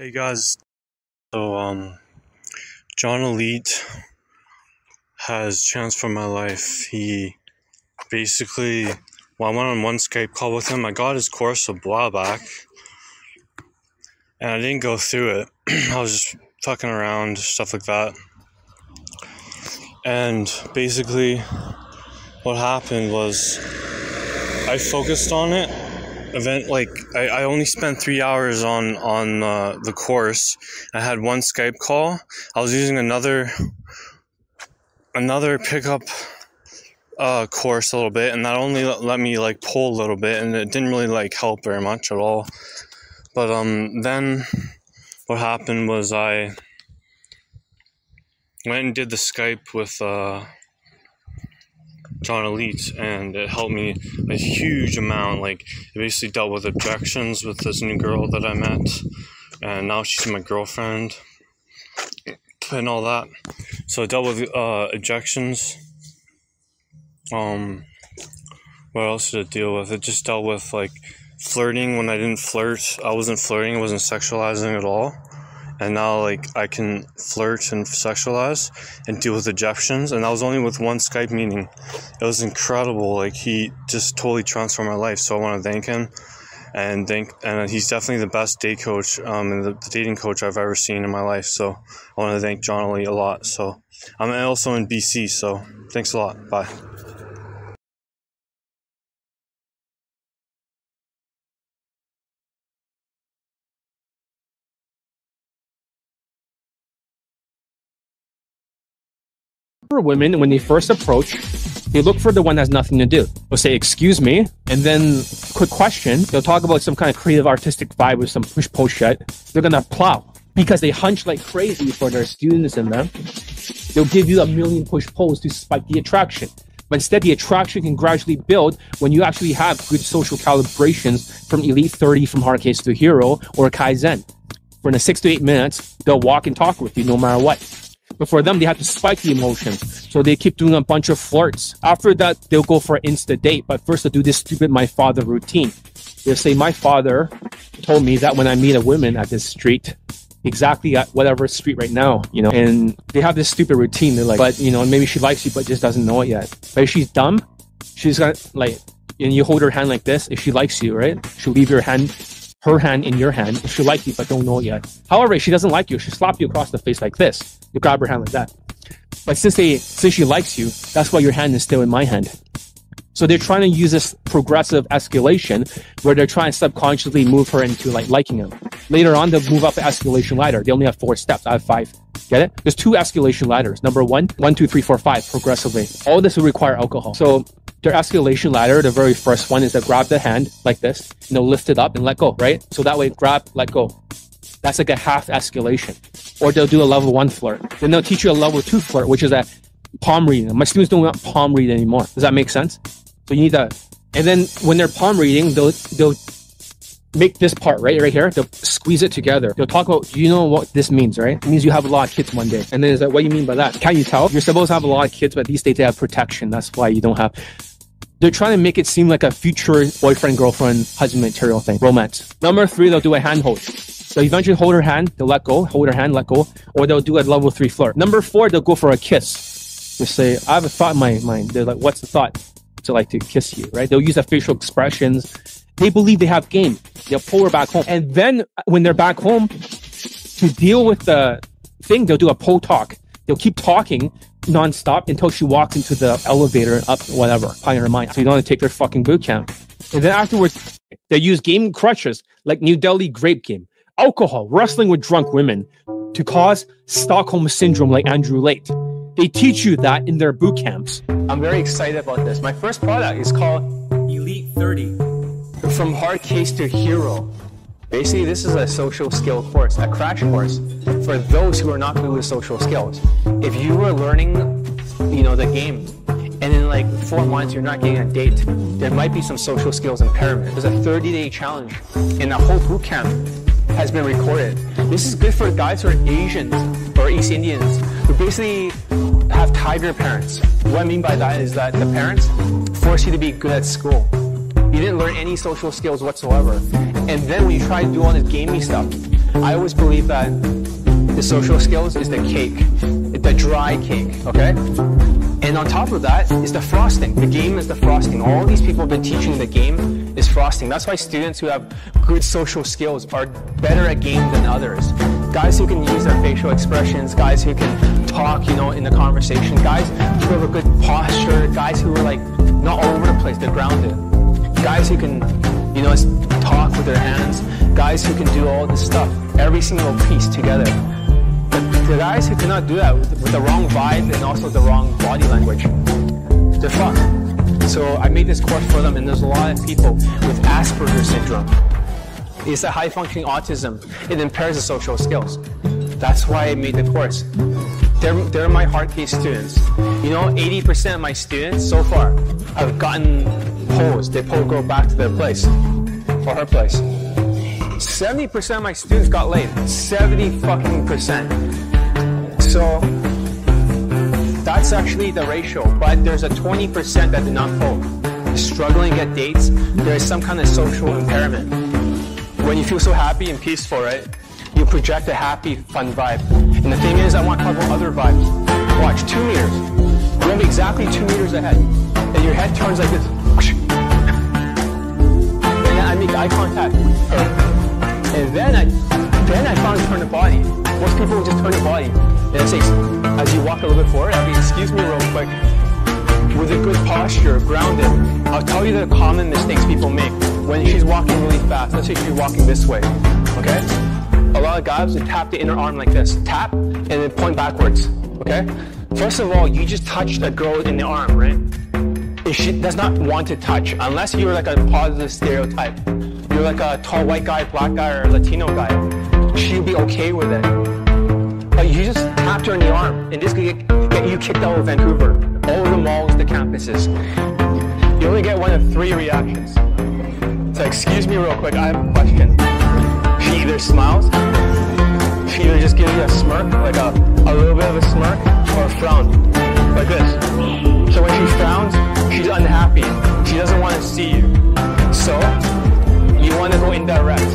Hey guys, so um, John Elite has transformed my life. He basically, well, I went on one Skype call with him. I got his course a while back, and I didn't go through it. I was just fucking around, stuff like that. And basically, what happened was I focused on it event like I, I only spent three hours on on uh, the course. I had one skype call. I was using another another pickup uh, course a little bit and that only let me like pull a little bit and it didn't really like help very much at all. But um then what happened was i went and did the skype with uh John Elite, and it helped me a huge amount. Like, it basically dealt with objections with this new girl that I met, and now she's my girlfriend, and all that. So it dealt with uh, objections. Um, what else did it deal with? It just dealt with like flirting when I didn't flirt. I wasn't flirting. I wasn't sexualizing at all and now like I can flirt and sexualize and deal with objections and that was only with one Skype meeting. It was incredible. Like he just totally transformed my life. So I want to thank him and thank and he's definitely the best date coach um, and the, the, dating coach I've ever seen in my life. So I want to thank John Elite a lot. So I'm also in BC. So thanks a lot. Bye. For women when they first approach they look for the one that has nothing to do. They'll say excuse me and then quick question they'll talk about some kind of creative artistic vibe with some push pull shit. They're gonna plow because they hunch like crazy for their students and them. They'll give you a million push pulls to spike the attraction. But instead the attraction can gradually build when you actually have good social calibrations from elite 30 from hard case to hero or kaizen. For in the six to eight minutes they'll walk and talk with you no matter what but for them, they have to spike the emotions. So they keep doing a bunch of flirts. After that, they'll go for an insta date. But first, they'll do this stupid my father routine. They'll say, My father told me that when I meet a woman at this street, exactly at whatever street right now, you know, and they have this stupid routine. They're like, but you know, maybe she likes you, but just doesn't know it yet. But if she's dumb, she's got like, and you hold her hand like this. If she likes you, right, she'll leave your hand her hand in your hand if she likes you but don't know yet. However, if she doesn't like you, she'll slap you across the face like this. You grab her hand like that. But since they since she likes you, that's why your hand is still in my hand. So they're trying to use this progressive escalation where they're trying to subconsciously move her into like liking him. Later on, they'll move up the escalation ladder. They only have four steps. I have five. Get it? There's two escalation ladders. Number one, one, two, three, four, five, progressively. All this will require alcohol. So their escalation ladder, the very first one is to grab the hand like this, you know, lift it up and let go, right? So that way, grab, let go. That's like a half escalation. Or they'll do a level one flirt. Then they'll teach you a level two flirt, which is a palm reading. My students don't want palm read anymore. Does that make sense? So you need to, and then when they're palm reading, they'll, they'll make this part right right here. They'll squeeze it together. They'll talk about do you know what this means right? It means you have a lot of kids one day. And then it's like what do you mean by that? Can you tell? You're supposed to have a lot of kids but these days they have protection. That's why you don't have they're trying to make it seem like a future boyfriend girlfriend husband material thing. Romance. Number three they'll do a handhold so eventually hold her hand. They'll let go. Hold her hand let go. Or they'll do a level three flirt. Number four they'll go for a kiss. They say i have a thought in my mind. They're like what's the thought? To like to kiss you right? They'll use the facial expressions they believe they have game. They'll pull her back home. And then uh, when they're back home, to deal with the thing, they'll do a pull talk. They'll keep talking nonstop until she walks into the elevator up whatever, in her mind. So you don't want to take their fucking boot camp. And then afterwards, they use game crutches like New Delhi grape game, alcohol, wrestling with drunk women to cause Stockholm syndrome like Andrew Tate. They teach you that in their boot camps. I'm very excited about this. My first product is called Elite 30 from hard case to hero. Basically, this is a social skill course, a crash course for those who are not good with social skills. If you are learning, you know, the game, and in like four months you're not getting a date, there might be some social skills impairment. There's a 30-day challenge, and the whole boot camp has been recorded. This is good for guys who are Asians or East Indians who basically have tiger parents. What I mean by that is that the parents force you to be good at school you didn't learn any social skills whatsoever. And then when you try to do all this gaming stuff, I always believe that the social skills is the cake, the dry cake, okay? And on top of that is the frosting. The game is the frosting. All these people have been teaching the game is frosting. That's why students who have good social skills are better at game than others. Guys who can use their facial expressions, guys who can talk, you know, in the conversation, guys who have a good posture, guys who are like not all over the place, they're grounded. Guys who can, you know, talk with their hands, guys who can do all this stuff, every single piece together. But the guys who cannot do that with, with the wrong vibe and also the wrong body language, they're fucked. So I made this course for them, and there's a lot of people with Asperger's syndrome. It's a high functioning autism. It impairs the social skills. That's why I made the course. They're, they're my hard case students. You know, 80% of my students so far have gotten posed. They pull girl back to their place or her place. 70% of my students got laid. 70 fucking percent. So that's actually the ratio. But there's a 20% that did not pull. Struggling at dates, there is some kind of social impairment. When you feel so happy and peaceful, right? You project a happy, fun vibe. And the thing is, I want to talk about other vibes. Watch, two meters. You'll be exactly two meters ahead. And your head turns like this. And then I make eye contact. And then I, then I finally turn the body. Most people just turn the body. And I say, as you walk a little bit forward, I'll be, excuse me real quick. With a good posture, grounded, I'll tell you the common mistakes people make when she's walking really fast. Let's say she's walking this way, okay? A lot of guys would tap the inner arm like this. Tap, and then point backwards, okay? First of all, you just touched a girl in the arm, right? If she does not want to touch, unless you're like a positive stereotype, you're like a tall white guy, black guy, or Latino guy, she'll be okay with it. But you just tapped her in the arm, and this could get, get you kicked out of Vancouver, all the malls, the campuses. You only get one of three reactions. So excuse me real quick, I have a question. Either smiles, either just gives you a smirk, like a, a little bit of a smirk, or a frown, like this. So when she frowns, she's unhappy. She doesn't want to see you. So you want to go indirect.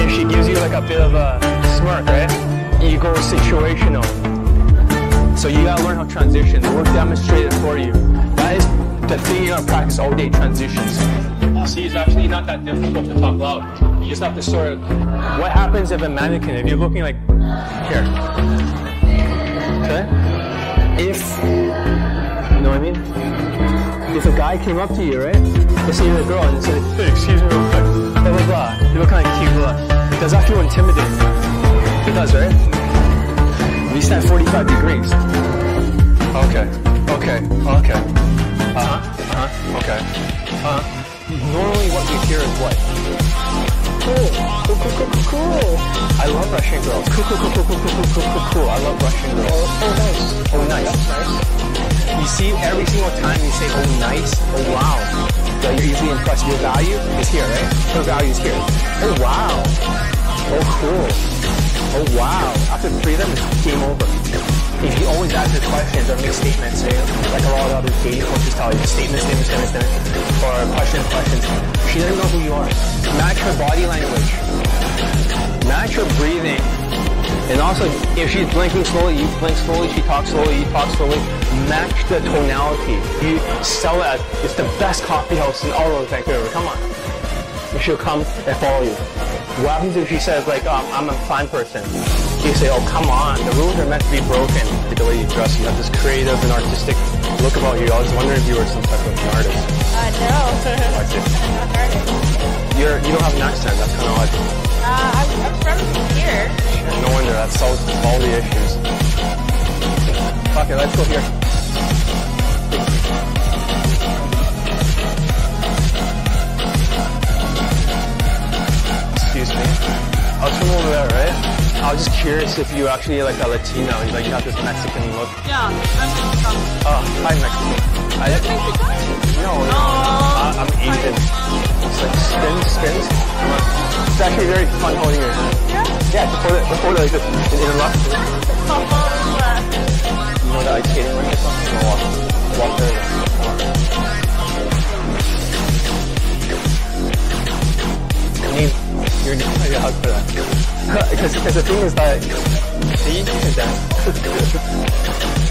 If she gives you like a bit of a smirk, right? You go situational. So you gotta learn how to transition. The work demonstrated for you. That is the thing you're gonna practice all day transitions. See, it's actually not that difficult to talk loud. You just have to sort of. What happens if a mannequin, if you're looking like here, okay? If you know what I mean? If a guy came up to you, right? Let's say you're a girl and said, hey, excuse me real quick, blah blah blah. You look kind of cute, blah. Does that feel intimidating? It does, right? We stand 45 degrees. Okay, okay, okay. Uh-huh, uh-huh, okay. Uh-huh. Normally what you hear is what? Cool, cool, cool, cool, cool, cool. I love Russian girls. Cool, cool, cool, cool, cool, cool, cool, cool, cool. I love Russian girls. Oh, oh nice. Oh, nice. You see, every single time you say, oh, nice, oh, wow, that you're easily impressed. Your value is here, right? Her value is here. Oh, wow. Oh, cool. Oh, wow. After three of them, it's game over. If you always answer questions or make statements, say, like a lot of other dating coaches tell you, or questions, questions, she doesn't know who you are. Match her body language. Match her breathing. And also, if she's blinking slowly, you blink slowly, she talks slowly, you talk slowly. Match the tonality. You sell it as, it's the best coffee house in all of Vancouver. Come on. And she'll come and follow you. What happens if she says, like, um, I'm a fine person? You say, oh, come on, the rules are meant to be broken. The way you dress, you have this creative and artistic look about you. I was wondering if you were some type of an artist. Uh, no. I'm an artist. You're, you don't have an accent, that's kind of odd. Uh, I'm, I'm from here. No wonder, that solves all the issues. Okay, let's go here. Excuse me. I was from over there, right? I was just curious if you actually like a Latino, like you have this Mexican look. Yeah, I'm from Oh, hi Mexican. I, Mexico. no, no, I, I'm Asian. It's like spins, spins. It's actually very fun holding your hand. Yeah, just hold it, just hold it like this, and interlock. You know that ice skating rink or something? Walk, walk there. I mean, you're gonna hug for that. because the thing is that see, look that.